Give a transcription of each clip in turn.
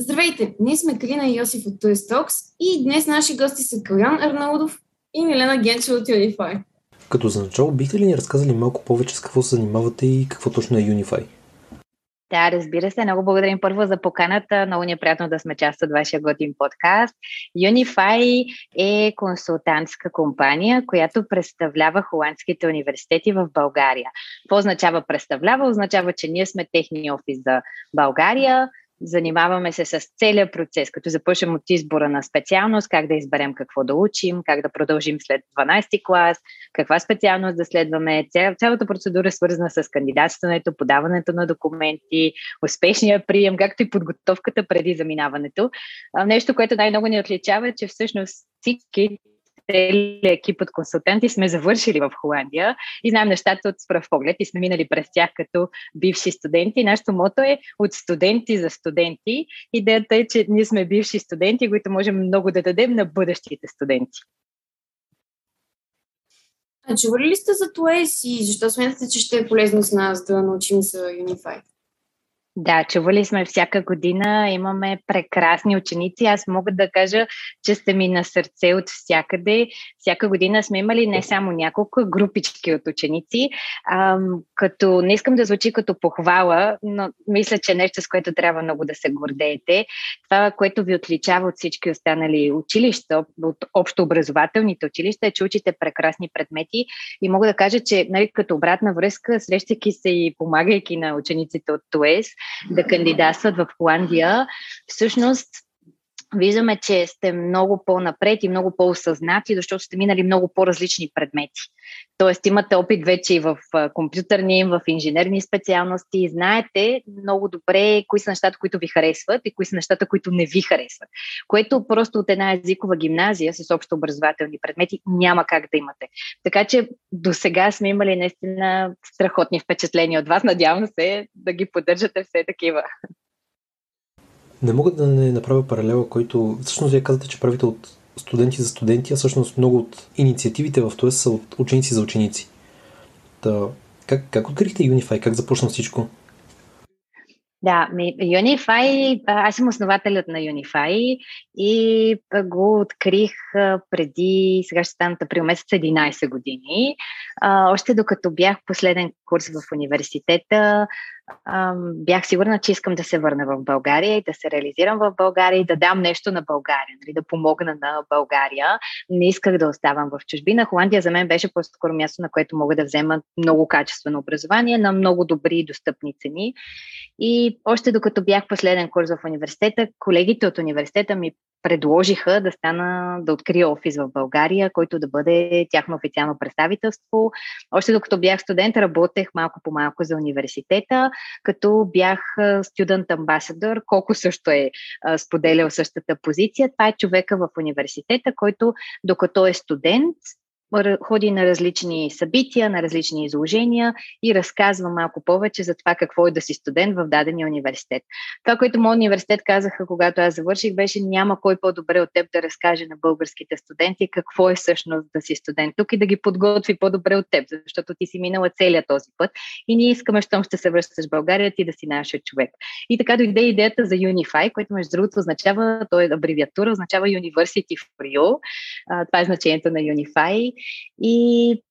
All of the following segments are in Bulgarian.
Здравейте! Ние сме Крина и Йосиф от Tourist Talks и днес наши гости са Калян Арнаудов и Милена Генчева от Unify. Като за начало, бихте ли ни разказали малко повече с какво се занимавате и какво точно е Unify? Да, разбира се. Много благодарим първо за поканата. Много ни е приятно да сме част от вашия готин подкаст. Unify е консултантска компания, която представлява холандските университети в България. Какво означава представлява? Означава, че ние сме техния офис за България, Занимаваме се с целият процес, като започнем от избора на специалност, как да изберем какво да учим, как да продължим след 12 клас, каква специалност да следваме. Цял, цялата процедура е свързана с кандидатстването, подаването на документи, успешния прием, както и подготовката преди заминаването. Нещо, което най-много ни отличава, е, че всъщност всички целият екип от консултанти сме завършили в Холандия и знаем нещата от справ поглед и сме минали през тях като бивши студенти. Нашето мото е от студенти за студенти. Идеята е, че ние сме бивши студенти, които можем много да дадем на бъдещите студенти. А чували ли сте за това и защо смятате, че ще е полезно с нас да научим за Unify? Да, чували сме всяка година, имаме прекрасни ученици. Аз мога да кажа, че сте ми на сърце от всякъде. Всяка година сме имали не само няколко групички от ученици, ам, като не искам да звучи като похвала, но мисля, че нещо, с което трябва много да се гордеете. Това, което ви отличава от всички останали училища, от общообразователните училища, е, че учите прекрасни предмети и мога да кажа, че нали, като обратна връзка, срещайки се и помагайки на учениците от ТОЕС, да кандидатстват в Холандия, всъщност виждаме, че сте много по-напред и много по-осъзнати, защото сте минали много по-различни предмети. Тоест имате опит вече и в компютърни, в инженерни специалности и знаете много добре кои са нещата, които ви харесват и кои са нещата, които не ви харесват. Което просто от една езикова гимназия с общо образователни предмети няма как да имате. Така че до сега сме имали наистина страхотни впечатления от вас. Надявам се да ги поддържате все такива. Не мога да не направя паралела, който всъщност вие казвате, че правите от студенти за студенти, а всъщност много от инициативите в това са от ученици за ученици. Та, как, как открихте Unify? Как започна всичко? Да, Unify, аз съм основателят на Unify и го открих преди, сега ще станат април месец, 11 години. Още докато бях последен курс в университета, бях сигурна, че искам да се върна в България и да се реализирам в България и да дам нещо на България, нали, да помогна на България. Не исках да оставам в чужбина. Холандия за мен беше по-скоро място, на което мога да взема много качествено образование на много добри и достъпни цени. И още докато бях последен курс в университета, колегите от университета ми предложиха да стана, да открия офис в България, който да бъде тяхно официално представителство. Още докато бях студент, работех малко по малко за университета, като бях студент амбасадор, колко също е споделял същата позиция. Това е човека в университета, който докато е студент, ходи на различни събития, на различни изложения и разказва малко повече за това какво е да си студент в дадения университет. Това, което моят университет казаха, когато аз завърших, беше няма кой по-добре от теб да разкаже на българските студенти какво е всъщност да си студент тук и да ги подготви по-добре от теб, защото ти си минала целият този път и ние искаме, щом ще се връщаш в България, ти да си нашия човек. И така дойде идеята за Unify, което между другото означава, то е абревиатура, означава University for You. Това е значението на Unify и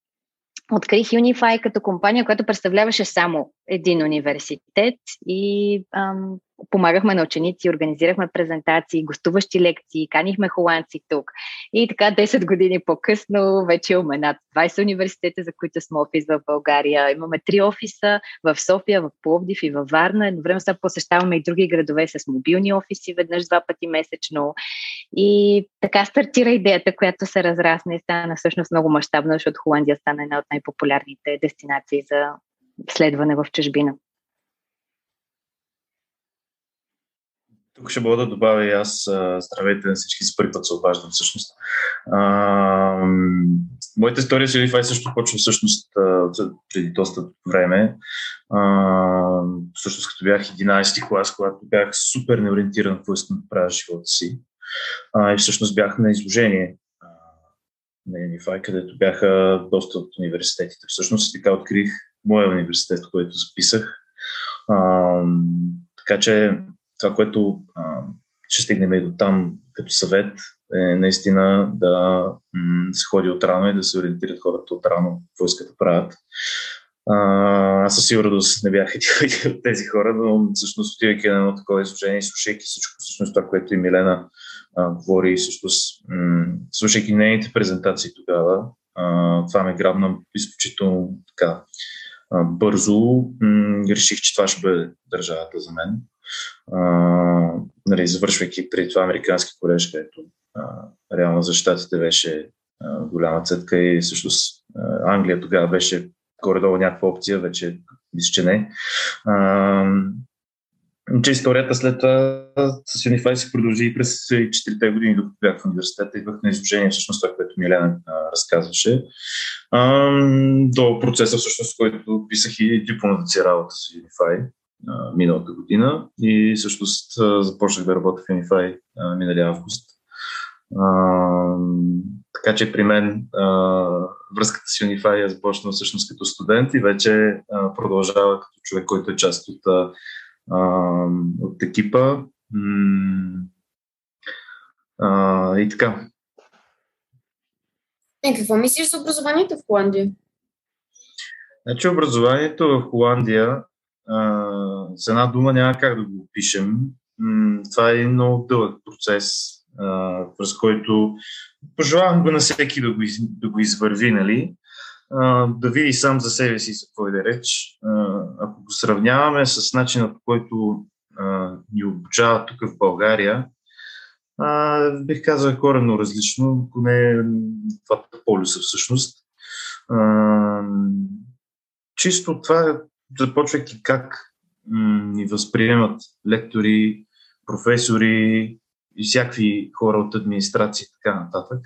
открих Unify като компания, която представляваше само един университет и ам, помагахме на ученици, организирахме презентации, гостуващи лекции, канихме холандци тук. И така 10 години по-късно вече имаме над 20 университета, за които сме офис в България. Имаме три офиса в София, в Пловдив и във Варна. Едно време сега посещаваме и други градове с мобилни офиси веднъж два пъти месечно. И така стартира идеята, която се разрасна и стана всъщност много мащабна, защото Холандия стана една от най-популярните дестинации за следване в чужбина. Тук ще мога да добавя и аз здравейте на всички, за първи път се обаждам всъщност. А, моята история с Unify също почва всъщност преди доста време. А, всъщност като бях 11 клас, когато бях супер неориентиран какво искам да правя живота си. А, и всъщност бях на изложение на Unify, където бяха доста от университетите. Всъщност така открих моя университет, който записах. А, така че това, което а, ще стигнем и до там като съвет, е наистина да м- се ходи отрано и да се ориентират хората отрано, какво искат да правят. А, аз със сигурност не бях един от тези хора, но всъщност отивайки на едно такова изложение слушайки всичко, всъщност това, което и Милена а, говори, всъщност м- слушайки нейните презентации тогава, а, това ме грабна изключително така бързо. Реших, че това ще бъде държавата за мен. А, нали, завършвайки преди това американски колеж, където реално за щатите беше голяма цетка и всъщност Англия тогава беше горе-долу някаква опция, вече мисля, че не. Че историята след това с Unify се продължи и през 4-те години, докато бях в университета, идвах на изложение, всъщност това, което Милена разказваше, а, до процеса, всъщност, който писах и дипломата си работа с Unify а, миналата година и всъщност започнах да работя в Unify миналия август. А, така че при мен а, връзката с Unify е започнала всъщност като студент и вече а, продължава като човек, който е част от, а, от екипа. А, и така. Е, какво мислиш за образованието в Холандия? Значи образованието в Холандия а, с една дума няма как да го опишем. Това е много дълъг процес през който пожелавам го на всеки да го, из, да го извърви, нали? Да види сам за себе си за какво е да реч. Ако го сравняваме с начина по който ни обучават тук в България, а, бих казал е коренно различно, ако не двата полюса всъщност. А, чисто това, започвайки как м- ни възприемат лектори, професори, и всякакви хора от администрация и така нататък.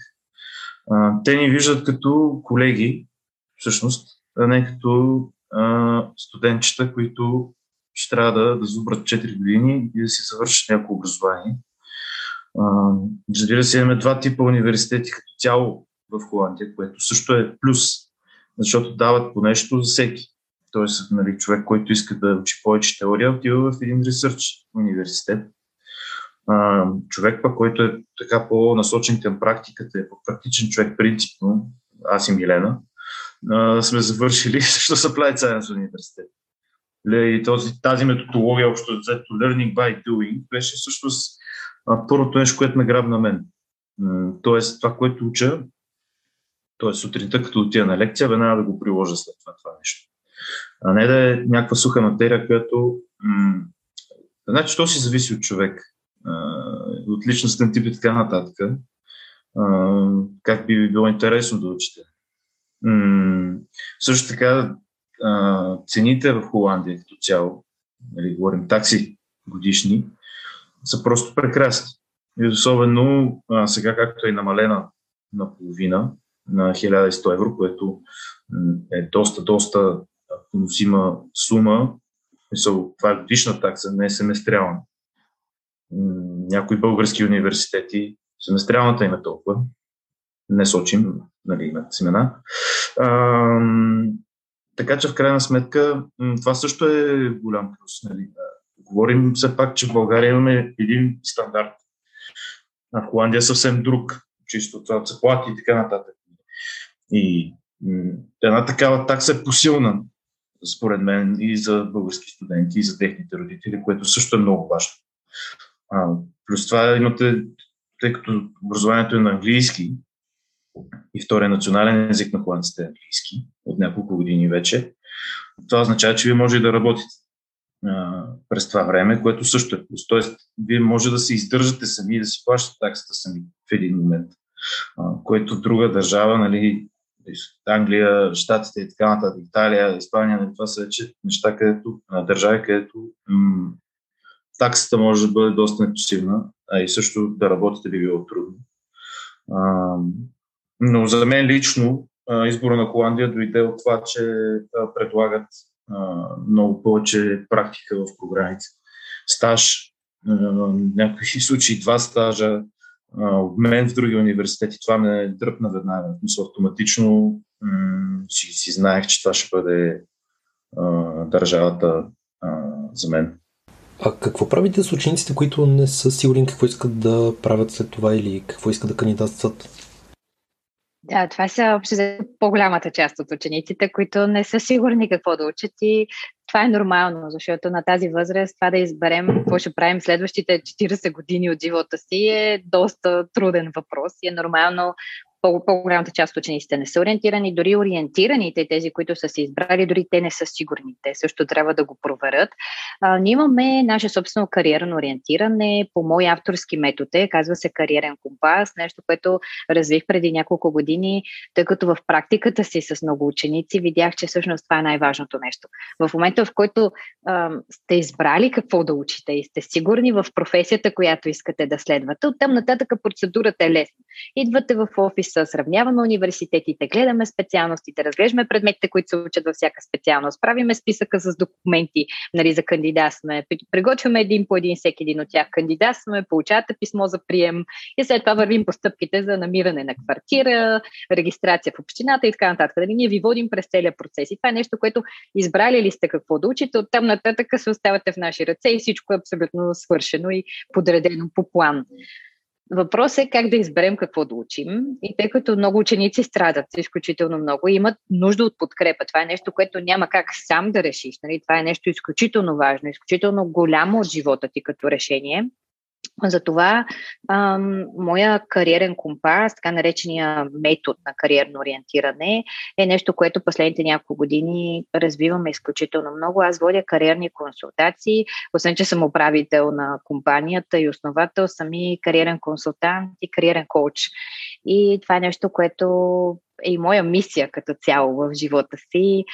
А, те ни виждат като колеги, всъщност, а не като а, студентчета, които ще трябва да, да зубрат 4 години и да си завършат някакво образование. Разбира се, имаме два типа университети като цяло в Холандия, което също е плюс, защото дават по нещо за всеки. Тоест, нали, човек, който иска да учи повече теория, отива в един ресърч университет а, човек пък, който е така по-насочен към практиката, е по-практичен човек принципно, аз и Милена, сме завършили също Supply Science университет. И този, тази методология, общо взето Learning by Doing, беше всъщност първото нещо, което ме грабна мен. Тоест, това, което уча, т.е. сутринта, като отида на лекция, веднага да го приложа след това, това нещо. А не да е някаква суха материя, която... М- значи, то си зависи от човек от личностен тип и така нататък. Как би ви било интересно да учите. Също така, цените в Холандия като цяло, нали, говорим такси годишни, са просто прекрасни. И особено а, сега, както е намалена на половина, на 1100 евро, което е доста, доста поносима сума. Това е годишна такса, не е семестриална някои български университети, семестриалната им е толкова, не сочим, нали, имат семена. А, така че в крайна сметка това също е голям плюс. Нали. Говорим все пак, че в България имаме един стандарт, а в Холандия е съвсем друг, чисто това заплати и така нататък. И една такава такса е посилна, според мен, и за български студенти, и за техните родители, което също е много важно. А, плюс това имате, тъй като образованието е на английски и втория национален език на холандците е английски от няколко години вече, това означава, че вие може да работите а, през това време, което също е плюс. Тоест, вие може да се издържате сами, да си плащате таксата сами в един момент, а, което друга държава, нали, Англия, Штатите и така нататък, Италия, Испания, нали, това са вече неща, където, държави, където м- таксата може да бъде доста непосилна, а и също да работите би било трудно. А, но за мен лично избора на Холандия дойде от това, че предлагат много повече практика в програмите. Стаж, някои случаи два стажа, а, обмен в други университети, това ме дръпна веднага. Мисля, автоматично си, си знаех, че това ще бъде държавата за мен. А какво правите с учениците, които не са сигурни какво искат да правят след това или какво искат да кандидатстват? Да, това са общо по-голямата част от учениците, които не са сигурни какво да учат и това е нормално, защото на тази възраст това да изберем какво ще правим следващите 40 години от живота си е доста труден въпрос и е нормално по-голямата част от учениците не са ориентирани, дори ориентираните, тези, които са се избрали, дори те не са сигурни. Те също трябва да го проверят. А, ние имаме наше собствено кариерно ориентиране по мой авторски метод, е, казва се кариерен компас, нещо, което развих преди няколко години, тъй като в практиката си с много ученици видях, че всъщност това е най-важното нещо. В момента, в който а, сте избрали какво да учите и сте сигурни в професията, която искате да следвате, оттам нататък процедурата е лесна. Идвате в офис са, сравняваме университетите, гледаме специалностите, разглеждаме предметите, които се учат във всяка специалност, правиме списъка с документи нали, за кандидатстване, приготвяме един по един всеки един от тях кандидатстваме, получавате писмо за прием и след това вървим постъпките за намиране на квартира, регистрация в общината и така нататък. Дали ние ви водим през целия процес. И това е нещо, което избрали ли сте какво да учите, оттам нататък се оставате в наши ръце и всичко е абсолютно свършено и подредено по план. Въпросът е как да изберем какво да учим. И тъй като много ученици страдат изключително много и имат нужда от подкрепа, това е нещо, което няма как сам да решиш. Нали? Това е нещо изключително важно, изключително голямо от живота ти като решение. Затова ам, моя кариерен компас, така наречения метод на кариерно ориентиране, е нещо, което последните няколко години развиваме изключително много. Аз водя кариерни консултации, освен че съм управител на компанията и основател, съм и кариерен консултант и кариерен коуч. И това е нещо, което е и моя мисия като цяло в живота си.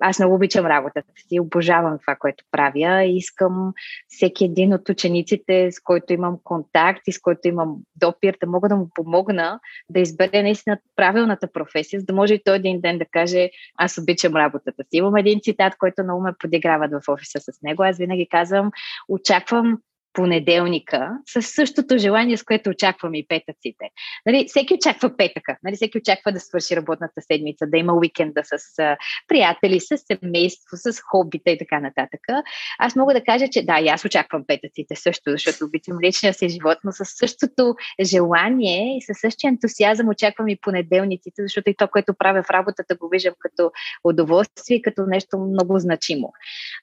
Аз много обичам работата си, обожавам това, което правя. Искам всеки един от учениците, с който имам контакт и с който имам допир, да мога да му помогна да избере наистина правилната професия, за да може и той един ден да каже аз обичам работата си. Имам един цитат, който много ме подиграват в офиса с него. Аз винаги казвам, очаквам понеделника с същото желание, с което очакваме и петъците. Нали, всеки очаква петъка, нали, всеки очаква да свърши работната седмица, да има уикенда с а, приятели, с семейство, с хобита и така нататък. Аз мога да кажа, че да, и аз очаквам петъците също, защото обичам личния си живот, но с същото желание и със същия ентусиазъм очаквам и понеделниците, защото и то, което правя в работата, го виждам като удоволствие, като нещо много значимо.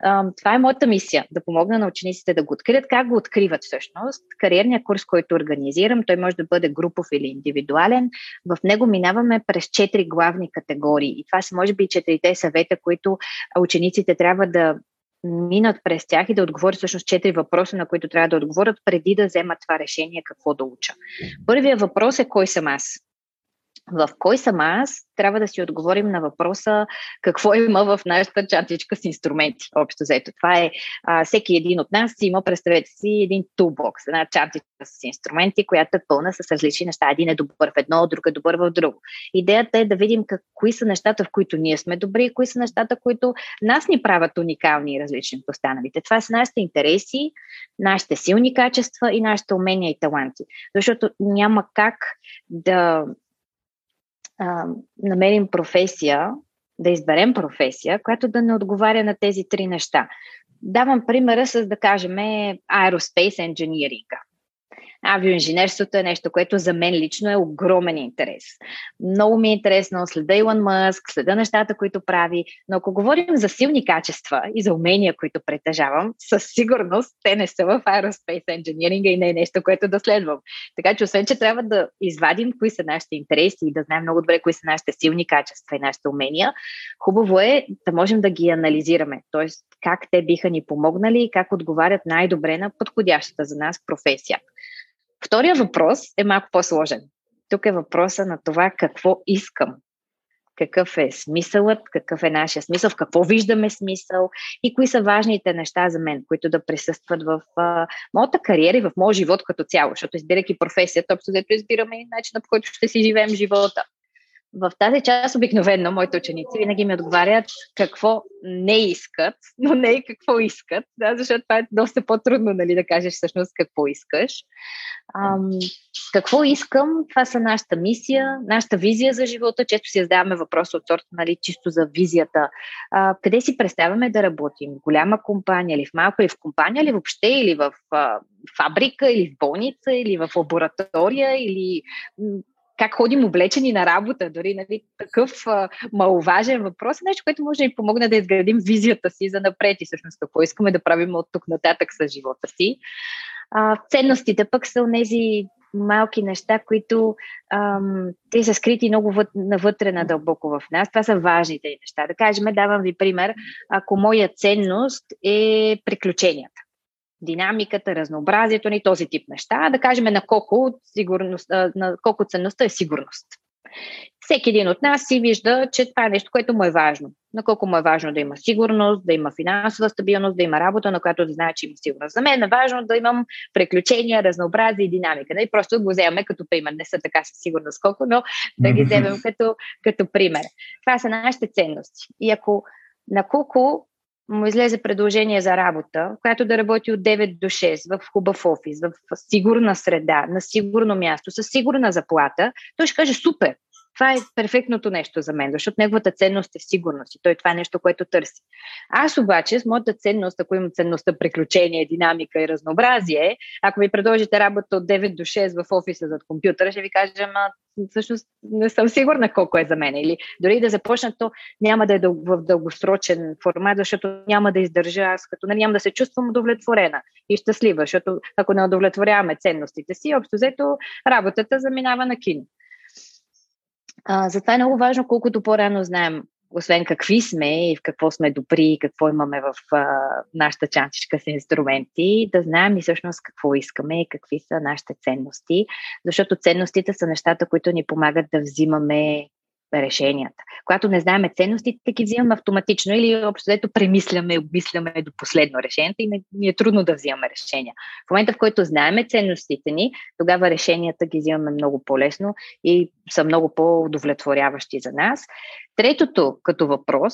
А, това е моята мисия, да помогна на учениците да го открият, как откриват всъщност. Кариерният курс, който организирам, той може да бъде групов или индивидуален. В него минаваме през четири главни категории. И това са, може би, четирите съвета, които учениците трябва да минат през тях и да отговорят всъщност четири въпроса, на които трябва да отговорят преди да вземат това решение какво да уча. Първият въпрос е кой съм аз? В кой съм аз, трябва да си отговорим на въпроса какво има в нашата чантичка с инструменти. Общо заето. Това е а, всеки един от нас има, представете си, един тулбокс, една чантичка с инструменти, която е пълна с различни неща. Един е добър в едно, друг е добър в друго. Идеята е да видим как, кои са нещата, в които ние сме добри и кои са нещата, които нас ни правят уникални и различни от останалите. Това са нашите интереси, нашите силни качества и нашите умения и таланти. Защото няма как да а, намерим професия, да изберем професия, която да не отговаря на тези три неща. Давам примера с, да кажем, Aerospace Engineering авиоинженерството е нещо, което за мен лично е огромен интерес. Много ми е интересно, следа Илон Мъск, следа нещата, които прави, но ако говорим за силни качества и за умения, които притежавам, със сигурност те не са в Aerospace Engineering и не е нещо, което да следвам. Така че, освен, че трябва да извадим кои са нашите интереси и да знаем много добре кои са нашите силни качества и нашите умения, хубаво е да можем да ги анализираме. Тоест, как те биха ни помогнали и как отговарят най-добре на подходящата за нас професия. Втория въпрос е малко по-сложен. Тук е въпроса на това какво искам. Какъв е смисълът, какъв е нашия смисъл, в какво виждаме смисъл и кои са важните неща за мен, които да присъстват в а, моята кариера и в моят живот като цяло, защото избирайки професията, общо взето избираме и начина по който ще си живеем живота. В тази част обикновено моите ученици винаги ми отговарят какво не искат, но не и какво искат, да, защото това е доста по-трудно нали, да кажеш всъщност какво искаш. Ам, какво искам? Това са нашата мисия, нашата визия за живота. Често си задаваме въпроса от сорта, нали, чисто за визията. А, къде си представяме да работим? В голяма компания или в малка, или в компания, или въобще, или в а, фабрика, или в болница, или в лаборатория, или как ходим облечени на работа, дори нали, такъв а, маловажен въпрос, нещо, което може да ни помогне да изградим визията си за напред и всъщност какво искаме да правим от тук нататък с живота си. А, ценностите пък са тези малки неща, които ам, те са скрити много вът, навътре надълбоко в нас. Това са важните неща. Да кажем, давам ви пример, ако моя ценност е приключенията динамиката, разнообразието ни, този тип неща. Да кажем на колко, сигурност, на колко ценността е сигурност. Всеки един от нас си вижда, че това е нещо, което му е важно. На колко му е важно да има сигурност, да има финансова стабилност, да има работа, на която да знае, че има сигурност. За мен е важно да имам приключения, разнообразие и динамика. Да? И просто го вземем като пример. Не са така със сигурност колко, но да ги вземем като, като пример. Това са нашите ценности. И ако на колко му излезе предложение за работа, която да работи от 9 до 6 в хубав офис, в сигурна среда, на сигурно място, с сигурна заплата, той ще каже супер, това е перфектното нещо за мен, защото неговата ценност е сигурност и той това е нещо, което търси. Аз обаче с моята ценност, ако имам ценността приключение, динамика и разнообразие, ако ви предложите работа от 9 до 6 в офиса зад компютъра, ще ви кажа, ама всъщност не съм сигурна колко е за мен. Или дори да започна, то няма да е в дългосрочен формат, защото няма да издържа аз, като нали, няма да се чувствам удовлетворена и щастлива, защото ако не удовлетворяваме ценностите си, общо взето работата заминава на кино. А, затова е много важно, колкото по-рано знаем, освен какви сме и в какво сме добри и какво имаме в а, нашата чантичка с инструменти, да знаем и всъщност какво искаме и какви са нашите ценности, защото ценностите са нещата, които ни помагат да взимаме решенията. Когато не знаем ценностите, ги взимаме автоматично или общо взето премисляме, обмисляме до последно решението и ни е трудно да взимаме решения. В момента, в който знаеме ценностите ни, тогава решенията ги взимаме много по-лесно и са много по-удовлетворяващи за нас. Третото като въпрос,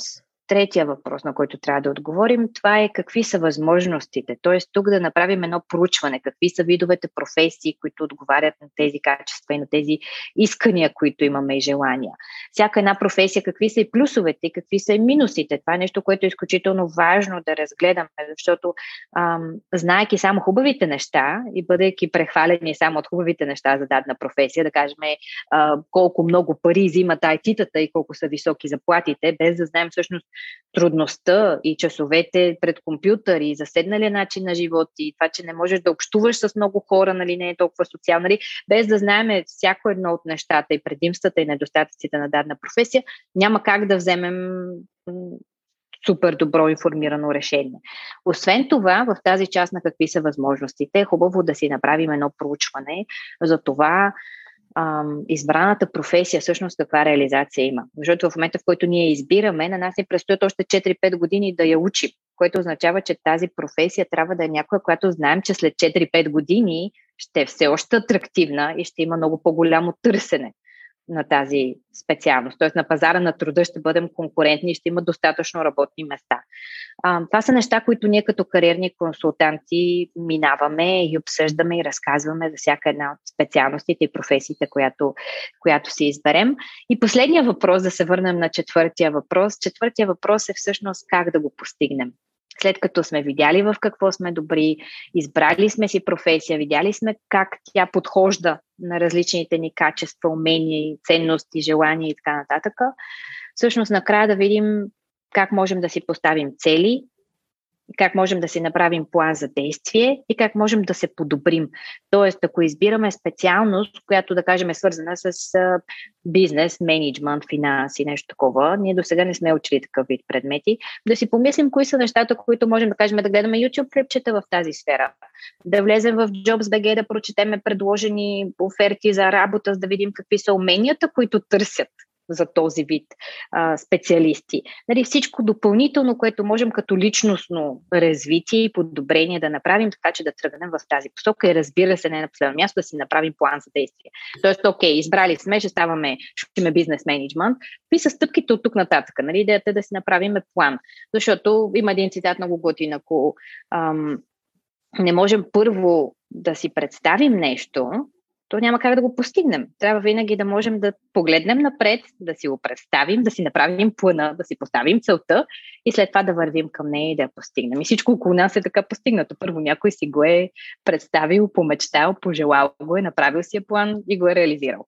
третия въпрос, на който трябва да отговорим, това е какви са възможностите. Тоест тук да направим едно проучване, какви са видовете професии, които отговарят на тези качества и на тези искания, които имаме и желания. Всяка една професия, какви са и плюсовете, какви са и минусите. Това е нещо, което е изключително важно да разгледаме, защото ам, знаеки само хубавите неща и бъдейки прехвалени само от хубавите неща за дадена професия, да кажем а, колко много пари взимат IT-тата и колко са високи заплатите, без да знаем всъщност трудността и часовете пред компютър и заседналия начин на живот и това, че не можеш да общуваш с много хора, нали, не е толкова социално, нали, без да знаем всяко едно от нещата и предимствата и недостатъците на дадена професия, няма как да вземем супер добро информирано решение. Освен това, в тази част на какви са възможностите, е хубаво да си направим едно проучване за това избраната професия всъщност каква реализация има. Защото в момента, в който ние избираме, на нас ни предстоят още 4-5 години да я учим, което означава, че тази професия трябва да е някоя, която знаем, че след 4-5 години ще е все още атрактивна и ще има много по-голямо търсене на тази специалност. Т.е. на пазара на труда ще бъдем конкурентни и ще има достатъчно работни места. А, това са неща, които ние като кариерни консултанти минаваме и обсъждаме и разказваме за всяка една от специалностите и професиите, която, която си изберем. И последния въпрос, да се върнем на четвъртия въпрос. Четвъртия въпрос е всъщност как да го постигнем след като сме видяли в какво сме добри, избрали сме си професия, видяли сме как тя подхожда на различните ни качества, умения, ценности, желания и така нататък, всъщност накрая да видим как можем да си поставим цели, как можем да си направим план за действие и как можем да се подобрим. Тоест, ако избираме специалност, която да кажем е свързана с бизнес, менеджмент, финанси, нещо такова, ние до сега не сме учили такъв вид предмети, да си помислим кои са нещата, които можем да кажем да гледаме YouTube клипчета в тази сфера, да влезем в Jobs.bg, да прочетеме предложени оферти за работа, за да видим какви са уменията, които търсят за този вид а, специалисти. Нали, всичко допълнително, което можем като личностно развитие и подобрение да направим, така че да тръгнем в тази посока и разбира се, не на последно място да си направим план за действие. Тоест, окей, избрали сме, ще ставаме, ще имаме бизнес менеджмент. Какви са стъпките от тук нататък? Нали, идеята е да си направим план. Защото има един цитат много готин, ако ам, не можем първо да си представим нещо, то няма как да го постигнем. Трябва винаги да можем да погледнем напред, да си го представим, да си направим плана, да си поставим целта и след това да вървим към нея и да я постигнем. И всичко около нас е така постигнато. Първо някой си го е представил, помечтал, пожелал го е, направил си е план и го е реализирал.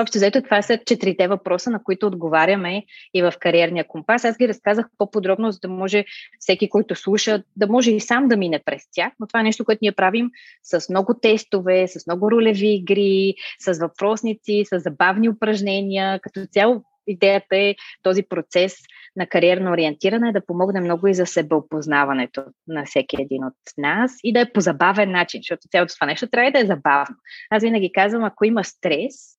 Общо взето това са четирите въпроса, на които отговаряме и в кариерния компас. Аз ги разказах по-подробно, за да може всеки, който слуша, да може и сам да мине през тях. Но това е нещо, което ние правим с много тестове, с много ролеви игри, с въпросници, с забавни упражнения. Като цяло идеята е този процес на кариерно ориентиране да помогне много и за себеопознаването на всеки един от нас и да е по забавен начин, защото цялото това нещо трябва да е забавно. Аз винаги казвам, ако има стрес,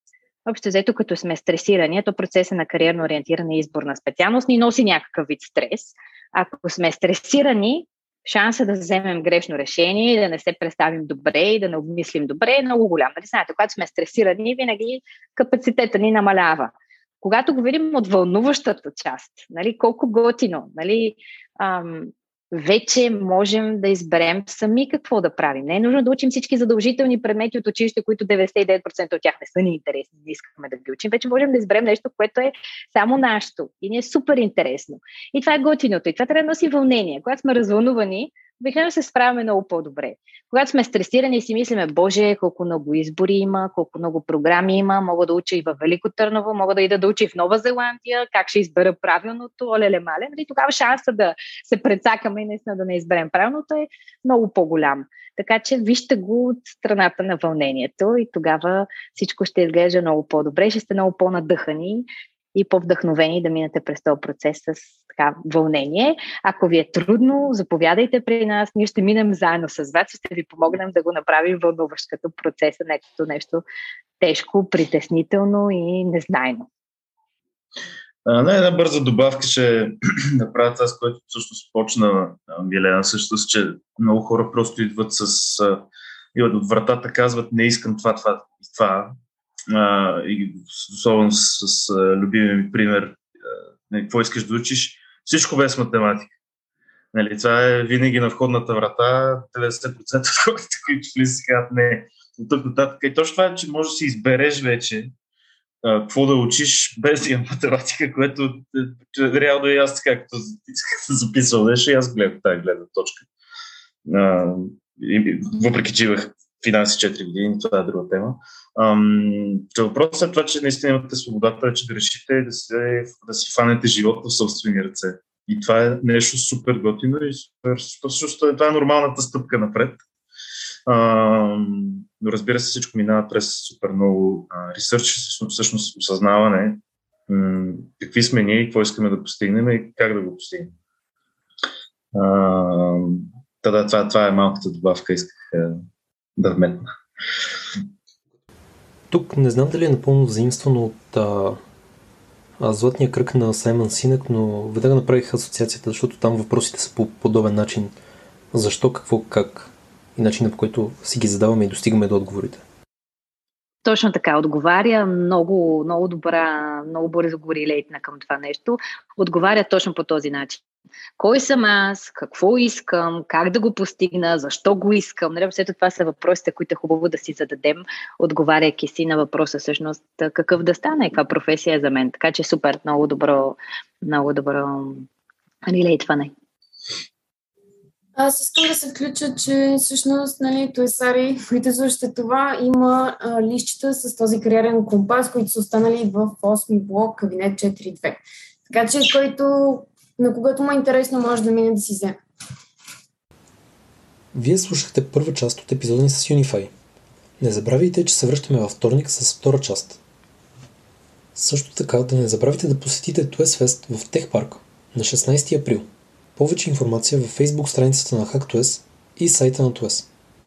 Общо взето, като сме стресирани, то процеса на кариерно ориентиране и избор на специалност ни носи някакъв вид стрес. Ако сме стресирани, шанса да вземем грешно решение да не се представим добре и да не обмислим добре е много голям. Нали знаете, когато сме стресирани, винаги капацитета ни намалява. Когато го видим от вълнуващата част, нали, колко готино, нали, ам, вече можем да изберем сами какво да правим. Не е нужно да учим всички задължителни предмети от училище, които 99% от тях не са ни интересни, не искаме да ги учим. Вече можем да изберем нещо, което е само нашето и ни е супер интересно. И това е готиното. И това трябва да носи вълнение. Когато сме развълнувани, обикновено се справяме много по-добре. Когато сме стресирани и си мислиме, Боже, колко много избори има, колко много програми има, мога да уча и в Велико Търново, мога да ида да уча и в Нова Зеландия, как ще избера правилното, оле мале, нали? тогава шанса да се прецакаме и наистина да не изберем правилното е много по-голям. Така че вижте го от страната на вълнението и тогава всичко ще изглежда много по-добре, ще сте много по-надъхани и по-вдъхновени да минете през този процес с така вълнение. Ако ви е трудно, заповядайте при нас, ние ще минем заедно с вас и ще ви помогнем да го направим вълнуващ като процеса, не като нещо тежко, притеснително и незнайно. Не, една бърза добавка ще направя това, с което всъщност почна Милена, също, че много хора просто идват с идват от вратата, казват не искам това, това и това, а, и особено с, с любимия ми пример, а, какво искаш да учиш, всичко без математика. Нали, това е винаги на входната врата, 90% от хората, които влизат, казват не. От тук нататък. И точно това е, че можеш да си избереш вече а, какво да учиш без да математика, което е, реално е аз така, както записвал нещо, и аз гледам тази гледна точка. А, и, въпреки, че имах финанси 4 години, това е друга тема. Ам, въпросът е това, че наистина имате свободата, че да решите да, се, да си фанете живота в собствени ръце. И това е нещо супер готино и супер, супер, това е нормалната стъпка напред. Ам, но разбира се, всичко минава през супер много ресърч, всъщност осъзнаване какви сме ние и какво искаме да постигнем и как да го постигнем. Та, да, това, това е малката добавка, исках да вметна. Тук не знам дали е напълно заимствано от а, а, Златния кръг на Саймън Синък, но веднага направих асоциацията, защото там въпросите са по подобен начин. Защо, какво, как и начина по който си ги задаваме и достигаме до отговорите. Точно така, отговаря много, много добра, много бързо го релейтна към това нещо. Отговаря точно по този начин. Кой съм аз, какво искам, как да го постигна, защо го искам. Нали, все това са въпросите, които е хубаво да си зададем, отговаряйки си на въпроса всъщност какъв да стане и каква професия е за мен. Така че супер, много добро, много добро релейтване. Аз искам да се включа, че всъщност, нали, Туесари, слушате това, има а, лищчета с този кариерен компас, които са останали в 8 блок, кабинет 4.2. Така че, който, на когато му е интересно, може да мине да си вземе. Вие слушахте първа част от епизода ни с Unify. Не забравяйте, че се връщаме във вторник с втора част. Също така да не забравяйте да посетите TuesFest в Техпарк на 16 април. Повече информация във Facebook страницата на HackToes и сайта на TOES.